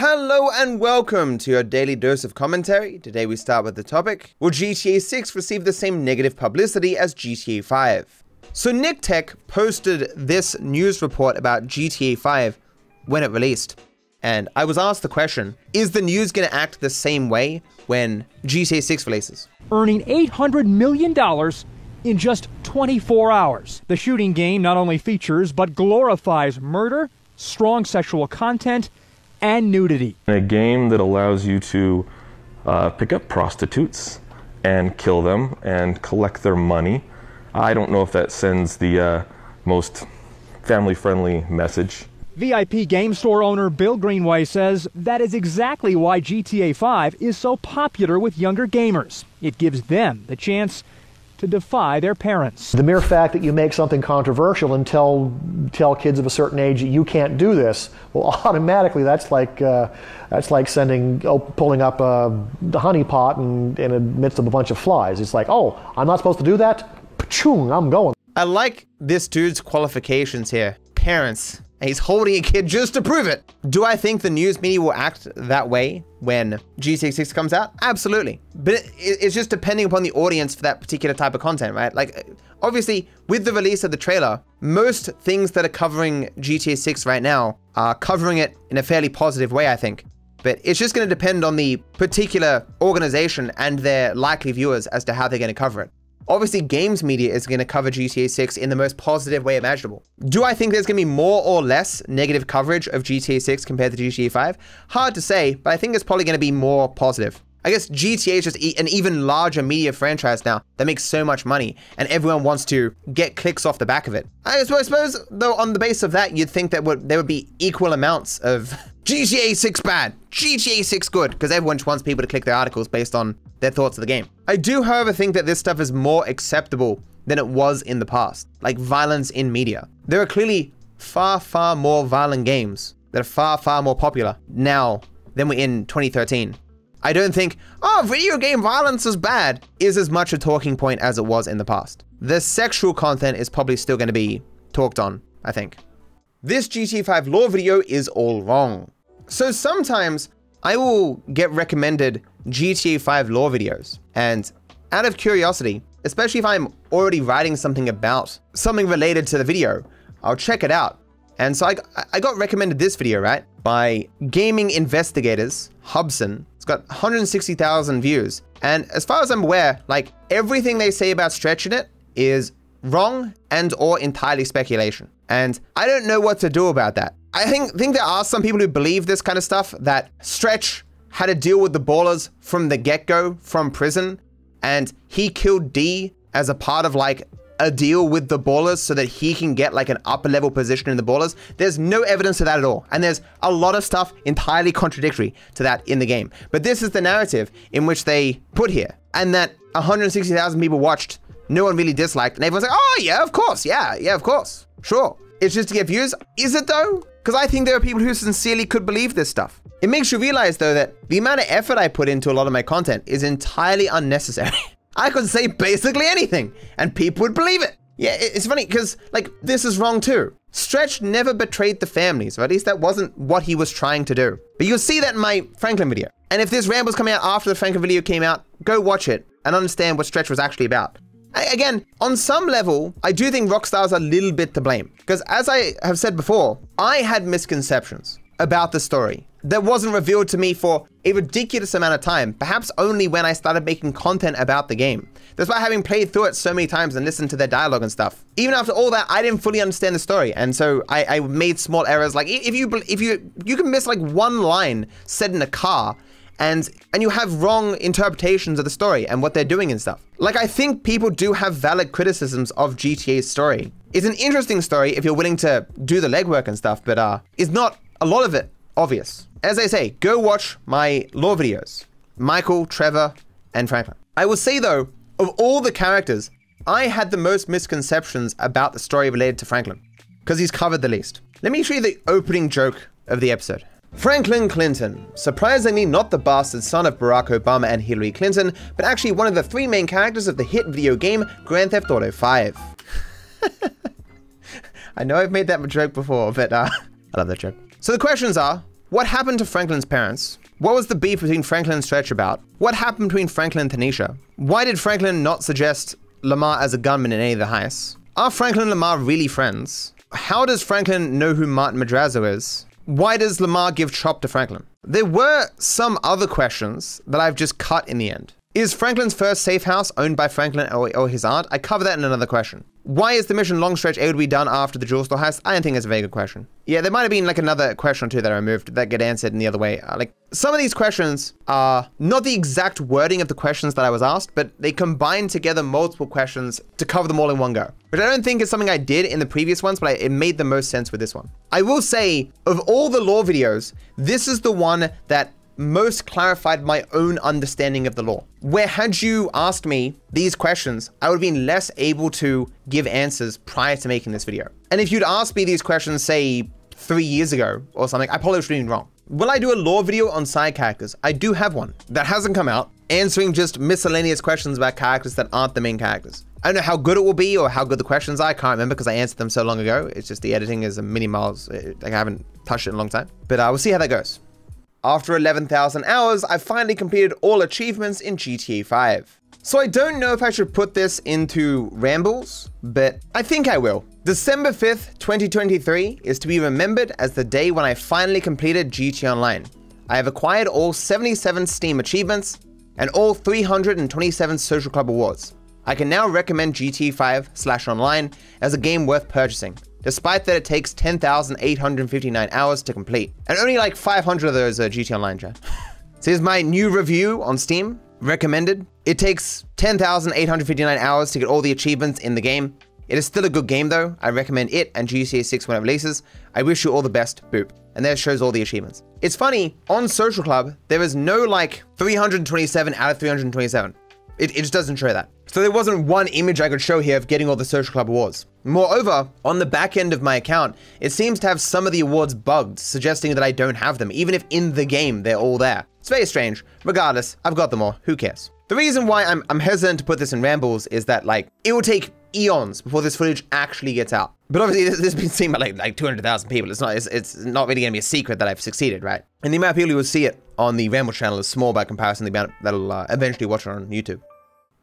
Hello and welcome to your daily dose of commentary. Today we start with the topic Will GTA 6 receive the same negative publicity as GTA 5? So, NikTek posted this news report about GTA 5 when it released. And I was asked the question Is the news going to act the same way when GTA 6 releases? Earning $800 million in just 24 hours. The shooting game not only features but glorifies murder, strong sexual content, and nudity. A game that allows you to uh, pick up prostitutes and kill them and collect their money. I don't know if that sends the uh, most family friendly message. VIP game store owner Bill Greenway says that is exactly why GTA 5 is so popular with younger gamers. It gives them the chance to defy their parents. The mere fact that you make something controversial and tell tell kids of a certain age that you can't do this, well, automatically that's like uh, that's like sending oh, pulling up a honey pot and in the midst of a bunch of flies. It's like, oh, I'm not supposed to do that. Pachung, I'm going. I like this dude's qualifications here. Parents. And he's holding a kid just to prove it. Do I think the news media will act that way when GTA 6 comes out? Absolutely. But it, it's just depending upon the audience for that particular type of content, right? Like, obviously, with the release of the trailer, most things that are covering GTA 6 right now are covering it in a fairly positive way, I think. But it's just going to depend on the particular organization and their likely viewers as to how they're going to cover it. Obviously, games media is going to cover GTA 6 in the most positive way imaginable. Do I think there's going to be more or less negative coverage of GTA 6 compared to GTA 5? Hard to say, but I think it's probably going to be more positive. I guess GTA is just an even larger media franchise now that makes so much money, and everyone wants to get clicks off the back of it. I suppose, though, on the base of that, you'd think that there would be equal amounts of GTA 6 bad, GTA 6 good, because everyone just wants people to click their articles based on their thoughts of the game. I do, however, think that this stuff is more acceptable than it was in the past, like violence in media. There are clearly far, far more violent games that are far, far more popular now than we in 2013. I don't think, oh, video game violence is bad, is as much a talking point as it was in the past. The sexual content is probably still going to be talked on, I think. This GTA 5 lore video is all wrong. So sometimes I will get recommended GTA 5 lore videos, and out of curiosity, especially if I'm already writing something about something related to the video, I'll check it out. And so I, I got recommended this video, right? By Gaming Investigators, Hobson. It's got 160,000 views. And as far as I'm aware, like everything they say about stretching it is wrong and or entirely speculation. And I don't know what to do about that. I think think there are some people who believe this kind of stuff that Stretch had to deal with the ballers from the get-go from prison and he killed D as a part of like a deal with the ballers so that he can get like an upper level position in the ballers. There's no evidence of that at all. And there's a lot of stuff entirely contradictory to that in the game. But this is the narrative in which they put here. And that 160,000 people watched, no one really disliked. And everyone's like, oh yeah, of course. Yeah, yeah, of course. Sure. It's just to get views. Is it though? Because I think there are people who sincerely could believe this stuff. It makes you realize though that the amount of effort I put into a lot of my content is entirely unnecessary. I could say basically anything and people would believe it. Yeah, it's funny because like this is wrong too. Stretch never betrayed the families, or at least that wasn't what he was trying to do. But you'll see that in my Franklin video. And if this ramble's coming out after the Franklin video came out, go watch it and understand what Stretch was actually about. Again, on some level, I do think Rockstar's a little bit to blame. Because as I have said before, I had misconceptions about the story that wasn't revealed to me for a ridiculous amount of time, perhaps only when I started making content about the game. Despite having played through it so many times and listened to their dialogue and stuff. Even after all that, I didn't fully understand the story, and so I, I made small errors. Like if you if you you can miss like one line said in a car, and and you have wrong interpretations of the story and what they're doing and stuff. Like I think people do have valid criticisms of GTA's story. It's an interesting story if you're willing to do the legwork and stuff, but uh, it's not a lot of it obvious. As I say, go watch my lore videos. Michael, Trevor, and Franklin. I will say though, of all the characters, I had the most misconceptions about the story related to Franklin, because he's covered the least. Let me show you the opening joke of the episode. Franklin Clinton, surprisingly not the bastard son of Barack Obama and Hillary Clinton, but actually one of the three main characters of the hit video game Grand Theft Auto 5. I know I've made that joke before, but uh, I love that joke. So the questions are, What happened to Franklin's parents? What was the beef between Franklin and Stretch about? What happened between Franklin and Tanisha? Why did Franklin not suggest Lamar as a gunman in any of the heists? Are Franklin and Lamar really friends? How does Franklin know who Martin Madrazo is? Why does Lamar give Chop to Franklin? There were some other questions that I've just cut in the end. Is Franklin's first safe house owned by Franklin or, or his aunt? I cover that in another question. Why is the mission long stretch able to be done after the jewel store heist? I don't think it's a very good question. Yeah, there might have been like another question or two that I removed that get answered in the other way. Uh, like some of these questions are not the exact wording of the questions that I was asked, but they combine together multiple questions to cover them all in one go. Which I don't think is something I did in the previous ones, but I, it made the most sense with this one. I will say, of all the lore videos, this is the one that most clarified my own understanding of the lore. Where had you asked me these questions, I would have been less able to give answers prior to making this video. And if you'd asked me these questions, say, three years ago or something, I probably would have been wrong. Will I do a lore video on side characters? I do have one that hasn't come out, answering just miscellaneous questions about characters that aren't the main characters. I don't know how good it will be or how good the questions are. I can't remember because I answered them so long ago. It's just the editing is a mini miles. Like I haven't touched it in a long time. But uh, we'll see how that goes. After 11,000 hours, I finally completed all achievements in GTA 5. So I don't know if I should put this into rambles, but I think I will. December 5th, 2023 is to be remembered as the day when I finally completed GTA Online. I have acquired all 77 Steam achievements and all 327 Social Club awards. I can now recommend GTA 5 slash online as a game worth purchasing despite that it takes 10,859 hours to complete. And only like 500 of those are GT Online, chat. so here's my new review on Steam, recommended. It takes 10,859 hours to get all the achievements in the game. It is still a good game though. I recommend it and GTA 6 when it releases. I wish you all the best, boop. And there shows all the achievements. It's funny, on Social Club, there is no like 327 out of 327. It, it just doesn't show that. So there wasn't one image I could show here of getting all the Social Club awards. Moreover, on the back end of my account, it seems to have some of the awards bugged, suggesting that I don't have them, even if in the game they're all there. It's very strange. Regardless, I've got them all. Who cares? The reason why I'm, I'm hesitant to put this in rambles is that, like, it will take eons before this footage actually gets out. But obviously, this, this has been seen by like, like 200,000 people. It's not it's, it's not really going to be a secret that I've succeeded, right? And the amount of people who will see it on the Ramble channel is small by comparison to the amount that'll uh, eventually watch it on YouTube.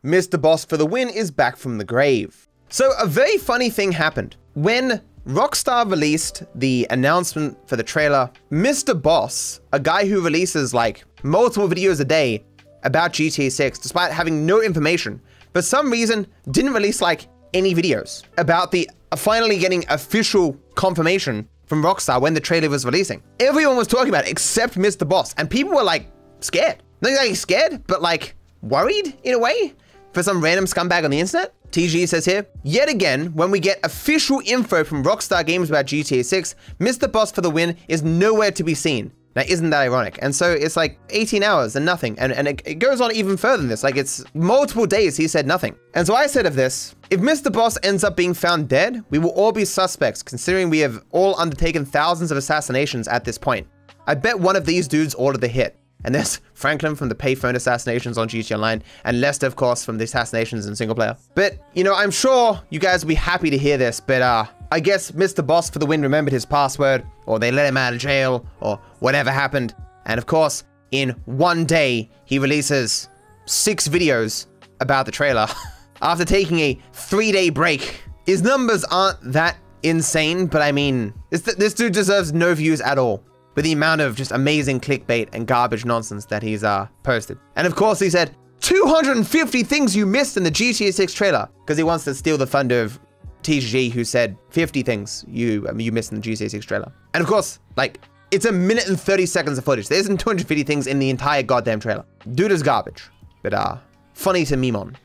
Mr. Boss for the win is back from the grave. So a very funny thing happened. When Rockstar released the announcement for the trailer, Mr. Boss, a guy who releases like multiple videos a day about GTA 6, despite having no information, for some reason didn't release like any videos about the finally getting official confirmation from Rockstar when the trailer was releasing. Everyone was talking about it except Mr. Boss, and people were like scared. Not exactly scared, but like worried in a way for some random scumbag on the internet? TG says here, yet again, when we get official info from Rockstar Games about GTA 6, Mr. Boss for the win is nowhere to be seen. Now, isn't that ironic? And so it's like 18 hours and nothing. And, and it, it, goes on even further than this. Like it's multiple days he said nothing. And so I said of this, if Mr. Boss ends up being found dead, we will all be suspects, considering we have all undertaken thousands of assassinations at this point. I bet one of these dudes ordered the hit. And there's Franklin from the payphone assassinations on GTA Online, and Lester, of course, from the assassinations in single player. But, you know, I'm sure you guys will be happy to hear this, but uh, I guess Mr. Boss for the win remembered his password, or they let him out of jail, or whatever happened. And of course, in one day, he releases six videos about the trailer after taking a three day break. His numbers aren't that insane, but I mean, this, this dude deserves no views at all with the amount of just amazing clickbait and garbage nonsense that he's uh, posted. And of course, he said 250 things you missed in the GTA 6 trailer because he wants to steal the thunder of TGG, who said 50 things you um, you missed in the GTA 6 trailer. And of course, like it's a minute and 30 seconds of footage. There isn't 250 things in the entire goddamn trailer. Dude is garbage, but uh, funny to meme on.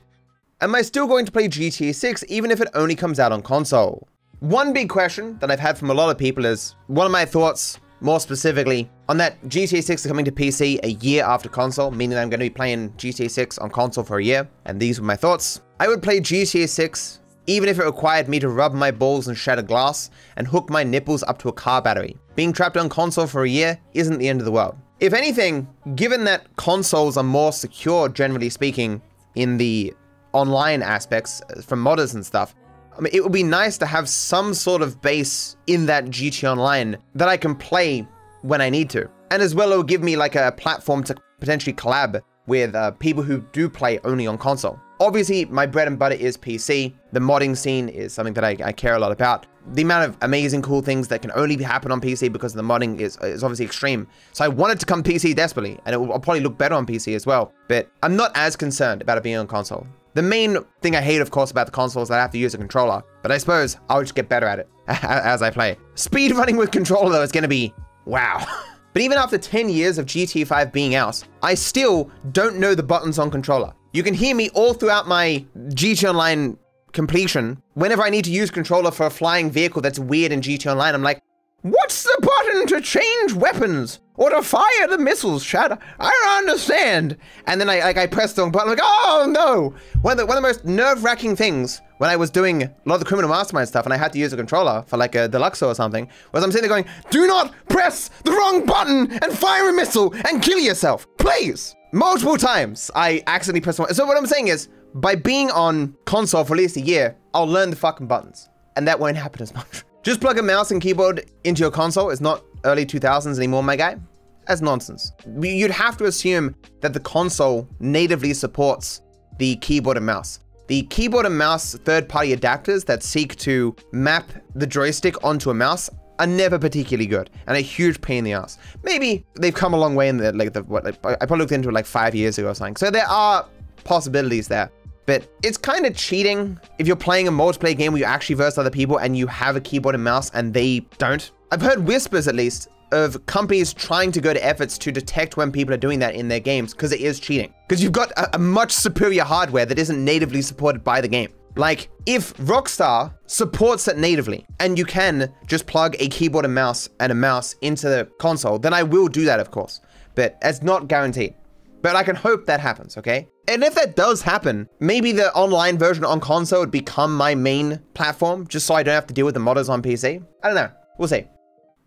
Am I still going to play GTA 6 even if it only comes out on console? One big question that I've had from a lot of people is one of my thoughts more specifically, on that GTA 6 is coming to PC a year after console, meaning I'm going to be playing GTA 6 on console for a year, and these were my thoughts. I would play GTA 6 even if it required me to rub my balls and shatter glass and hook my nipples up to a car battery. Being trapped on console for a year isn't the end of the world. If anything, given that consoles are more secure, generally speaking, in the online aspects uh, from modders and stuff, I mean, it would be nice to have some sort of base in that GT Online that I can play when I need to. And as well, it'll give me like a platform to potentially collab with uh, people who do play only on console. Obviously, my bread and butter is PC. The modding scene is something that I, I, care a lot about. The amount of amazing, cool things that can only happen on PC because the modding is, is obviously extreme. So I wanted to come PC desperately, and it will probably look better on PC as well. But I'm not as concerned about it being on console. The main thing I hate, of course, about the console is that I have to use a controller. But I suppose I'll just get better at it as I play. Speed running with controller, though, is going to be wow. But even after 10 years of GT5 being out, I still don't know the buttons on controller. You can hear me all throughout my GTA Online completion. Whenever I need to use controller for a flying vehicle that's weird in GTA Online, I'm like, What's the button to change weapons or to fire the missiles, Chad? I don't understand. And then I like I pressed the wrong button, I'm like, oh no! One of the one of the most nerve-wracking things when I was doing a lot of the criminal mastermind stuff and I had to use a controller for like a Deluxo or something, was I'm sitting there going, do not press the wrong button and fire a missile and kill yourself, please. Multiple times I accidentally pressed one. So what I'm saying is, by being on console for at least a year, I'll learn the fucking buttons, and that won't happen as much. Just plug a mouse and keyboard into your console. It's not early 2000s anymore, my guy. That's nonsense. You'd have to assume that the console natively supports the keyboard and mouse. The keyboard and mouse third-party adapters that seek to map the joystick onto a mouse are never particularly good and a huge pain in the ass. Maybe they've come a long way in the like the what like, I probably looked into it like five years ago or something. So there are possibilities there but it's kind of cheating if you're playing a multiplayer game where you actually verse other people and you have a keyboard and mouse and they don't. I've heard whispers at least of companies trying to go to efforts to detect when people are doing that in their games because it is cheating. Because you've got a, a, much superior hardware that isn't natively supported by the game. Like, if Rockstar supports it natively and you can just plug a keyboard and mouse and a mouse into the console, then I will do that, of course. But it's not guaranteed. But I can hope that happens, okay? And if that does happen, maybe the online version on console would become my main platform, just so I don't have to deal with the modders on PC. I don't know. We'll see.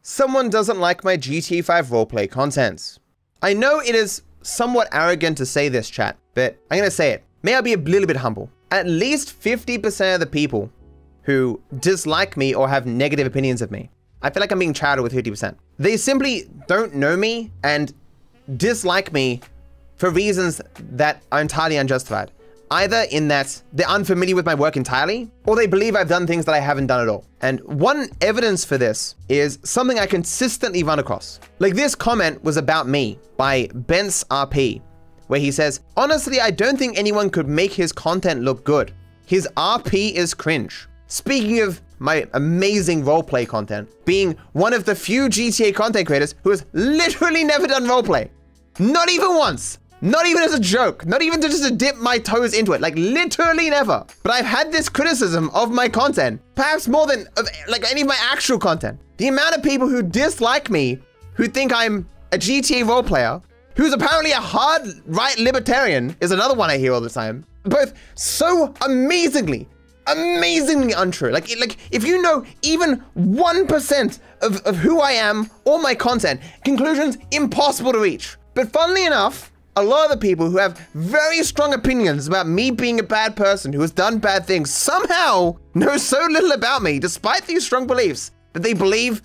Someone doesn't like my GTA 5 roleplay content. I know it is somewhat arrogant to say this, chat, but I'm gonna say it. May I be a little bit humble? At least 50% of the people who dislike me or have negative opinions of me, I feel like I'm being chowdered with 50%. They simply don't know me and dislike me for reasons that are entirely unjustified. Either in that they're unfamiliar with my work entirely, or they believe I've done things that I haven't done at all. And one evidence for this is something I consistently run across. Like this comment was about me by Bence RP, where he says, Honestly, I don't think anyone could make his content look good. His RP is cringe. Speaking of my amazing roleplay content, being one of the few GTA content creators who has literally never done roleplay. Not even once. Not even as a joke, not even to just dip my toes into it, like literally never. But I've had this criticism of my content, perhaps more than of, like any of my actual content. The amount of people who dislike me, who think I'm a GTA role player, who's apparently a hard right libertarian, is another one I hear all the time. Both so amazingly, amazingly untrue. Like, like if you know even 1% of, of who I am or my content, conclusions impossible to reach. But funnily enough, a lot of the people who have very strong opinions about me being a bad person who has done bad things somehow know so little about me, despite these strong beliefs, that they believe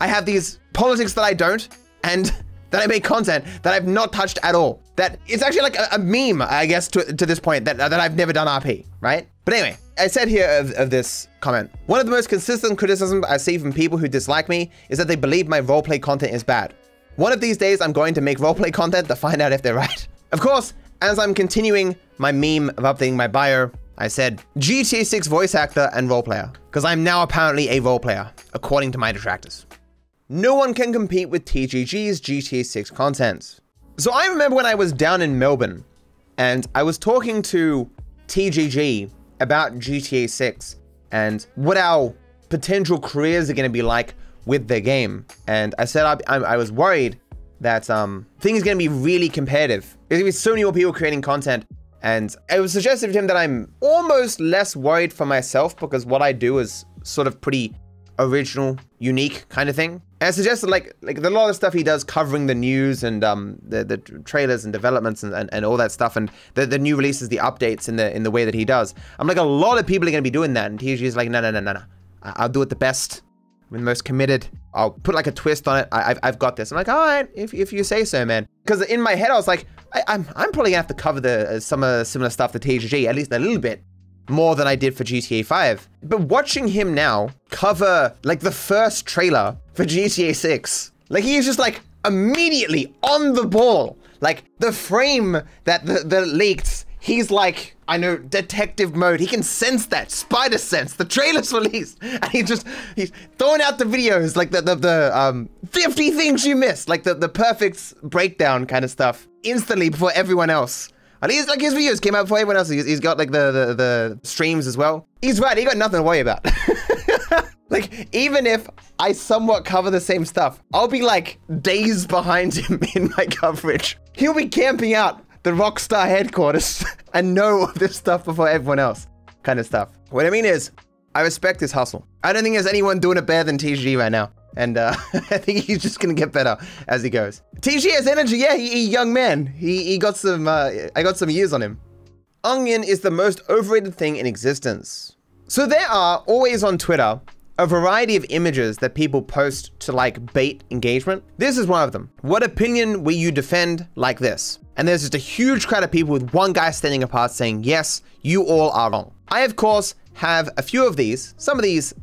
I have these politics that I don't, and that I make content that I've not touched at all. That it's actually like a, a meme, I guess, to, to this point, that, that I've never done RP, right? But anyway, I said here of, of this comment, one of the most consistent criticisms I see from people who dislike me is that they believe my roleplay content is bad. One of these days, I'm going to make roleplay content to find out if they're right. Of course, as I'm continuing my meme of updating my bio, I said GTA 6 voice actor and roleplayer, because I'm now apparently a roleplayer, according to my detractors. No one can compete with TGG's GTA 6 content. So I remember when I was down in Melbourne, and I was talking to TGG about GTA 6 and what our potential careers are going to be like with the game. And I said I, I, was worried that um, things are going to be really competitive. There's going to be so many more people creating content. And I was suggested to him that I'm almost less worried for myself because what I do is sort of pretty original, unique kind of thing. And I suggested like like a lot of stuff he does covering the news and um the, the trailers and developments and, and, and all that stuff and the, the new releases, the updates in the in the way that he does. I'm like a lot of people are gonna be doing that and TG's like no no no no no. I'll do it the best I'm the most committed. I'll put like a twist on it. I, have I've got this. I'm like, all right, if, if you say so, man. Because in my head, I was like, I, am I'm, I'm probably gonna have to cover the uh, some uh, similar stuff to TGG, at least a little bit more than I did for GTA 5. But watching him now cover like the first trailer for GTA 6, like he is just like immediately on the ball. Like the frame that the, the leaked, he's like, I know, detective mode. He can sense that spider sense. The trailer's released, and he just he's throwing out the videos like the the, the um 50 things you missed, like the the perfect breakdown kind of stuff instantly before everyone else. And he's like his videos came out before everyone else. he's got like the, the the streams as well. He's right. He got nothing to worry about. like even if I somewhat cover the same stuff, I'll be like days behind him in my coverage. He'll be camping out the Rockstar headquarters and know all this stuff before everyone else, kind of stuff. What I mean is, I respect his hustle. I don't think there's anyone doing it better than TG right now. And uh, I think he's just gonna get better as he goes. TG has energy, yeah, he, he young man. He, he got some, uh, I got some years on him. Onion is the most overrated thing in existence. So there are always on Twitter a variety of images that people post to like bait engagement. This is one of them. What opinion will you defend like this? And there's just a huge crowd of people with one guy standing apart saying, yes, you all are wrong. I, of course, have a few of these. Some of these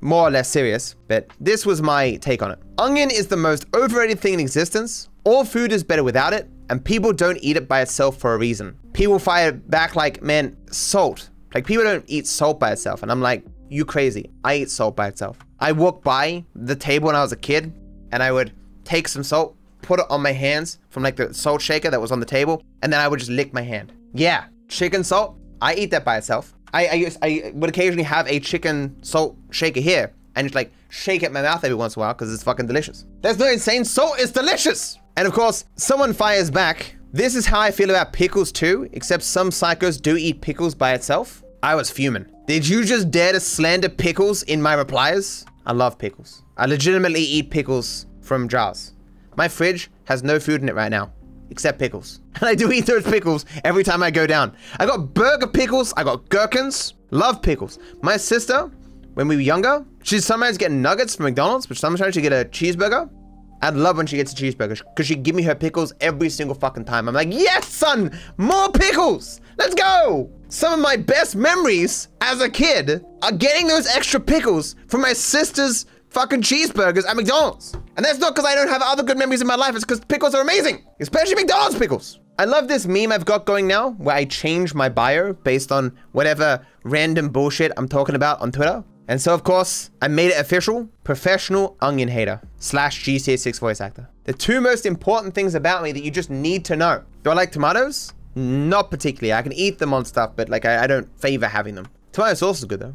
more or less serious, but this was my take on it. Onion is the most overrated thing in existence. All food is better without it, and people don't eat it by itself for a reason. People fire back like, man, salt. Like people don't eat salt by itself. And I'm like, you crazy. I eat salt by itself. I walked by the table when I was a kid and I would take some salt, put it on my hands from like the salt shaker that was on the table, and then I would just lick my hand. Yeah, chicken salt, I eat that by itself. I, I, I would occasionally have a chicken salt shaker here and just like shake it in my mouth every once in a while because it's fucking delicious. There's no insane salt, it's delicious. And of course, someone fires back. This is how I feel about pickles too, except some psychos do eat pickles by itself. I was fuming. Did you just dare to slander pickles in my replies? I love pickles. I legitimately eat pickles from jars. My fridge has no food in it right now, except pickles. And I do eat those pickles every time I go down. I got burger pickles, I got gherkins, love pickles. My sister, when we were younger, she'd sometimes get nuggets from McDonald's, but sometimes she'd get a cheeseburger. I'd love when she gets a cheeseburger because she'd give me her pickles every single fucking time. I'm like, yes, son, more pickles. Let's go. Some of my best memories as a kid are getting those extra pickles from my sister's fucking cheeseburgers at McDonald's. And that's not because I don't have other good memories in my life, it's because pickles are amazing, especially McDonald's pickles. I love this meme I've got going now where I change my bio based on whatever random bullshit I'm talking about on Twitter. And so, of course, I made it official professional onion hater slash GTA 6 voice actor. The two most important things about me that you just need to know. Do I like tomatoes? Not particularly. I can eat them on stuff, but like I, I don't favor having them. Tomato sauce is good though.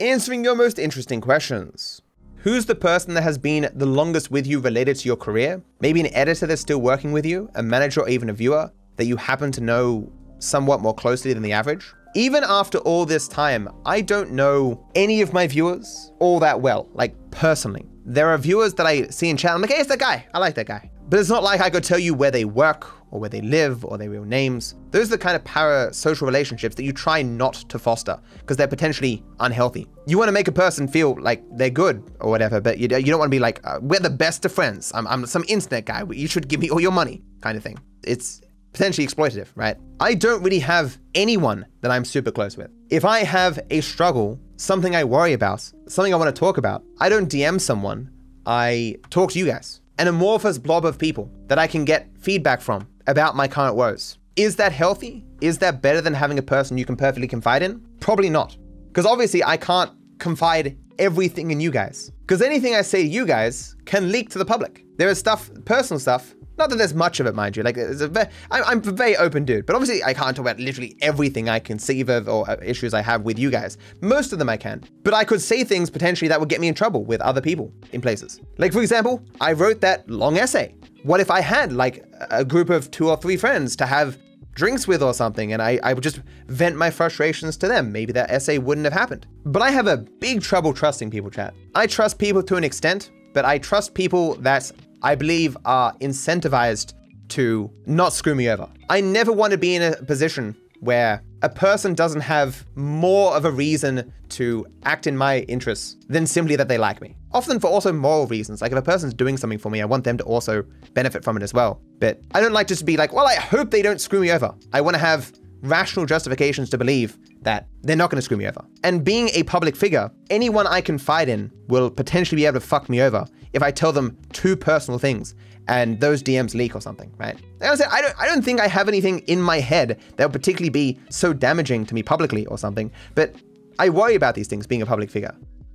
Answering your most interesting questions. Who's the person that has been the longest with you related to your career? Maybe an editor that's still working with you, a manager or even a viewer that you happen to know somewhat more closely than the average? Even after all this time, I don't know any of my viewers all that well, like personally. There are viewers that I see in chat, I'm like, hey, it's that guy. I like that guy. But it's not like I could tell you where they work or where they live or their real names. Those are the kind of parasocial relationships that you try not to foster because they're potentially unhealthy. You want to make a person feel like they're good or whatever, but you, you don't want to be like, uh, we're the best of friends. I'm, I'm some internet guy. You should give me all your money kind of thing. It's potentially exploitative, right? I don't really have anyone that I'm super close with. If I have a struggle, something I worry about, something I want to talk about, I don't DM someone. I talk to you guys an amorphous blob of people that I can get feedback from about my current woes. Is that healthy? Is that better than having a person you can perfectly confide in? Probably not. Because obviously I can't confide everything in you guys. Because anything I say to you guys can leak to the public. There is stuff, personal stuff, not that there's much of it, mind you. Like, it's a very, I'm a very open dude, but obviously I can't talk about literally everything I conceive of or uh, issues I have with you guys. Most of them I can, but I could say things potentially that would get me in trouble with other people in places. Like, for example, I wrote that long essay. What if I had like a group of two or three friends to have drinks with or something, and I, I would just vent my frustrations to them. Maybe that essay wouldn't have happened. But I have a big trouble trusting people, chat. I trust people to an extent, but I trust people that I believe are incentivized to not screw me over. I never want to be in a position where a person doesn't have more of a reason to act in my interests than simply that they like me. Often for also moral reasons. Like if a person's doing something for me, I want them to also benefit from it as well. But I don't like just to be like, well, I hope they don't screw me over. I want to have rational justifications to believe that they're not going to screw me over. And being a public figure, anyone I confide in will potentially be able to fuck me over if I tell them two personal things and those DMs leak or something, right? Like I said, I don't, I don't think I have anything in my head that would particularly be so damaging to me publicly or something, but I worry about these things being a public figure.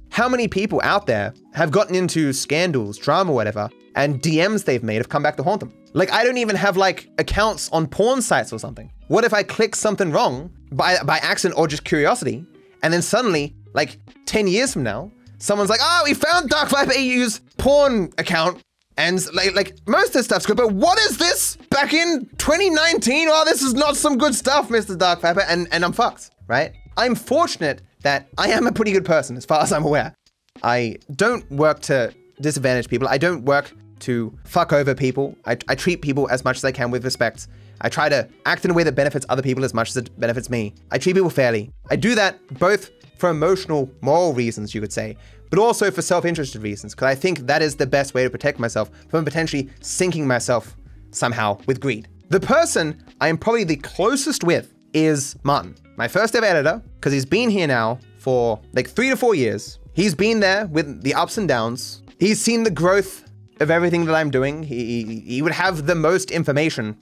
How many people out there have gotten into scandals, drama, whatever, and DMs they've made have come back to haunt them? Like, I don't even have like accounts on porn sites or something. What if I click something wrong by, by accident or just curiosity, and then suddenly, like 10 years from now, someone's like, oh, we found DarkViperAU's porn account and like, like most of the stuff's good, but what is this back in 2019? Oh, this is not some good stuff, Mr. Dark Viper, and, and I'm fucked, right? I'm fortunate that I am a pretty good person as far as I'm aware. I don't work to disadvantage people. I don't work to fuck over people. I, I treat people as much as I can with respect. I try to act in a way that benefits other people as much as it benefits me. I treat people fairly. I do that both for emotional, moral reasons, you could say, but also for self-interested reasons, because I think that is the best way to protect myself from potentially sinking myself somehow with greed. The person I am probably the closest with is Martin, my first ever editor, because he's been here now for like three to four years. He's been there with the ups and downs. He's seen the growth of everything that I'm doing. He, he would have the most information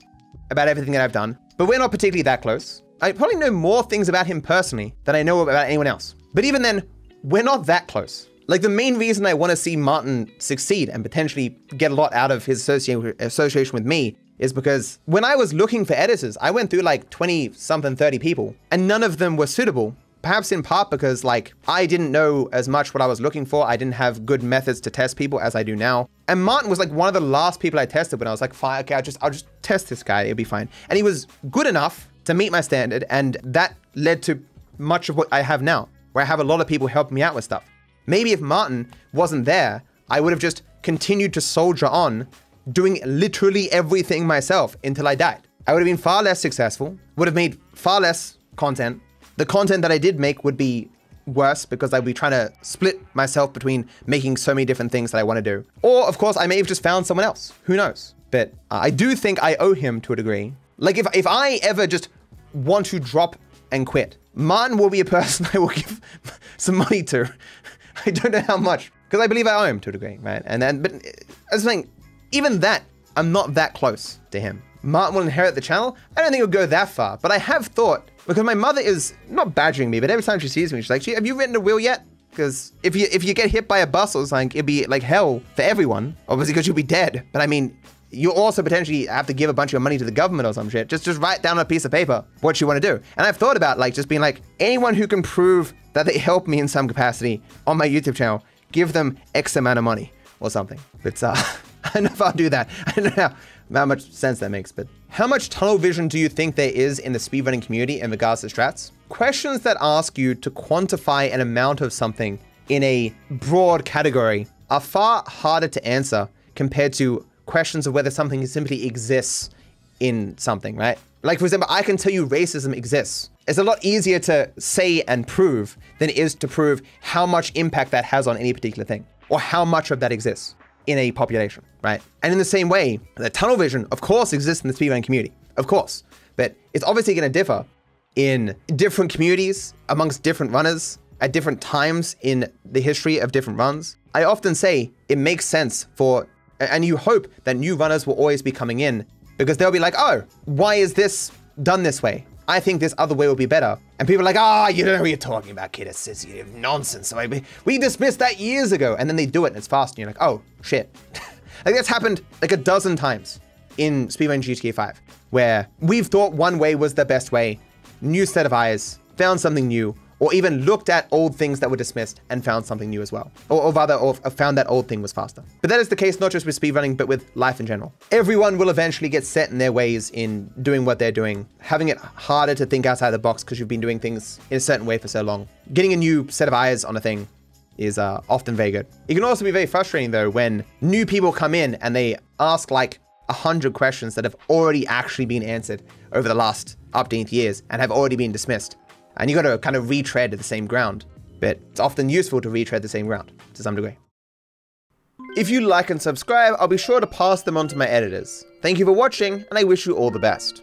about everything that I've done, but we're not particularly that close. I probably know more things about him personally than I know about anyone else. But even then, we're not that close. Like the main reason I want to see Martin succeed and potentially get a lot out of his association with me is because when I was looking for editors, I went through like 20 something, 30 people, and none of them were suitable. Perhaps in part because like I didn't know as much what I was looking for. I didn't have good methods to test people as I do now. And Martin was like one of the last people I tested when I was like, fine, okay, I'll just I'll just test this guy, it'll be fine. And he was good enough to meet my standard, and that led to much of what I have now, where I have a lot of people helping me out with stuff. Maybe if Martin wasn't there, I would have just continued to soldier on, doing literally everything myself until I died. I would have been far less successful, would have made far less content. The content that I did make would be worse because I'd be trying to split myself between making so many different things that I want to do. Or, of course, I may have just found someone else. Who knows? But I do think I owe him to a degree. Like, if, if I ever just want to drop and quit, Martin will be a person I will give some money to I don't know how much because I believe I owe him to a degree, right? And then, but as I saying, even that, I'm not that close to him. Martin will inherit the channel. I don't think it'll go that far, but I have thought because my mother is not badgering me, but every time she sees me, she's like, "Have you written a will yet?" Because if you if you get hit by a bus or something, it'd be like hell for everyone. Obviously, because you'll be dead. But I mean, you also potentially have to give a bunch of your money to the government or some shit. Just just write down on a piece of paper what you want to do. And I've thought about like just being like anyone who can prove that they helped me in some capacity on my YouTube channel, give them X amount of money or something. But uh, I don't know if I'll do that. I don't know how, how much sense that makes, but how much tunnel vision do you think there is in the speedrunning community in regards to strats? Questions that ask you to quantify an amount of something in a broad category are far harder to answer compared to questions of whether something simply exists in something, right? Like, for example, I can tell you racism exists. It's a lot easier to say and prove than it is to prove how much impact that has on any particular thing or how much of that exists in a population, right? And in the same way, the tunnel vision, of course, exists in the speedrun community, of course, but it's obviously going to differ in different communities amongst different runners at different times in the history of different runs. I often say it makes sense for and you hope that new runners will always be coming in because they'll be like, oh, why is this done this way? I think this other way will be better. And people are like, ah, oh, you don't know what you're talking about, kid. It's, it's nonsense. We dismissed that years ago. And then they do it and it's fast. And you're like, oh, shit. like that's happened like a dozen times in Speedrun GTA 5, where we've thought one way was the best way, new set of eyes, found something new, or even looked at old things that were dismissed and found something new as well. Or, or rather, or found that old thing was faster. But that is the case not just with speedrunning, but with life in general. Everyone will eventually get set in their ways in doing what they're doing, having it harder to think outside the box because you've been doing things in a certain way for so long. Getting a new set of eyes on a thing is uh, often very good. It can also be very frustrating though when new people come in and they ask like a 100 questions that have already actually been answered over the last update years and have already been dismissed. And you got to kind of retread the same ground. But it's often useful to retread the same ground to some degree. If you like and subscribe, I'll be sure to pass them on to my editors. Thank you for watching, and I wish you all the best.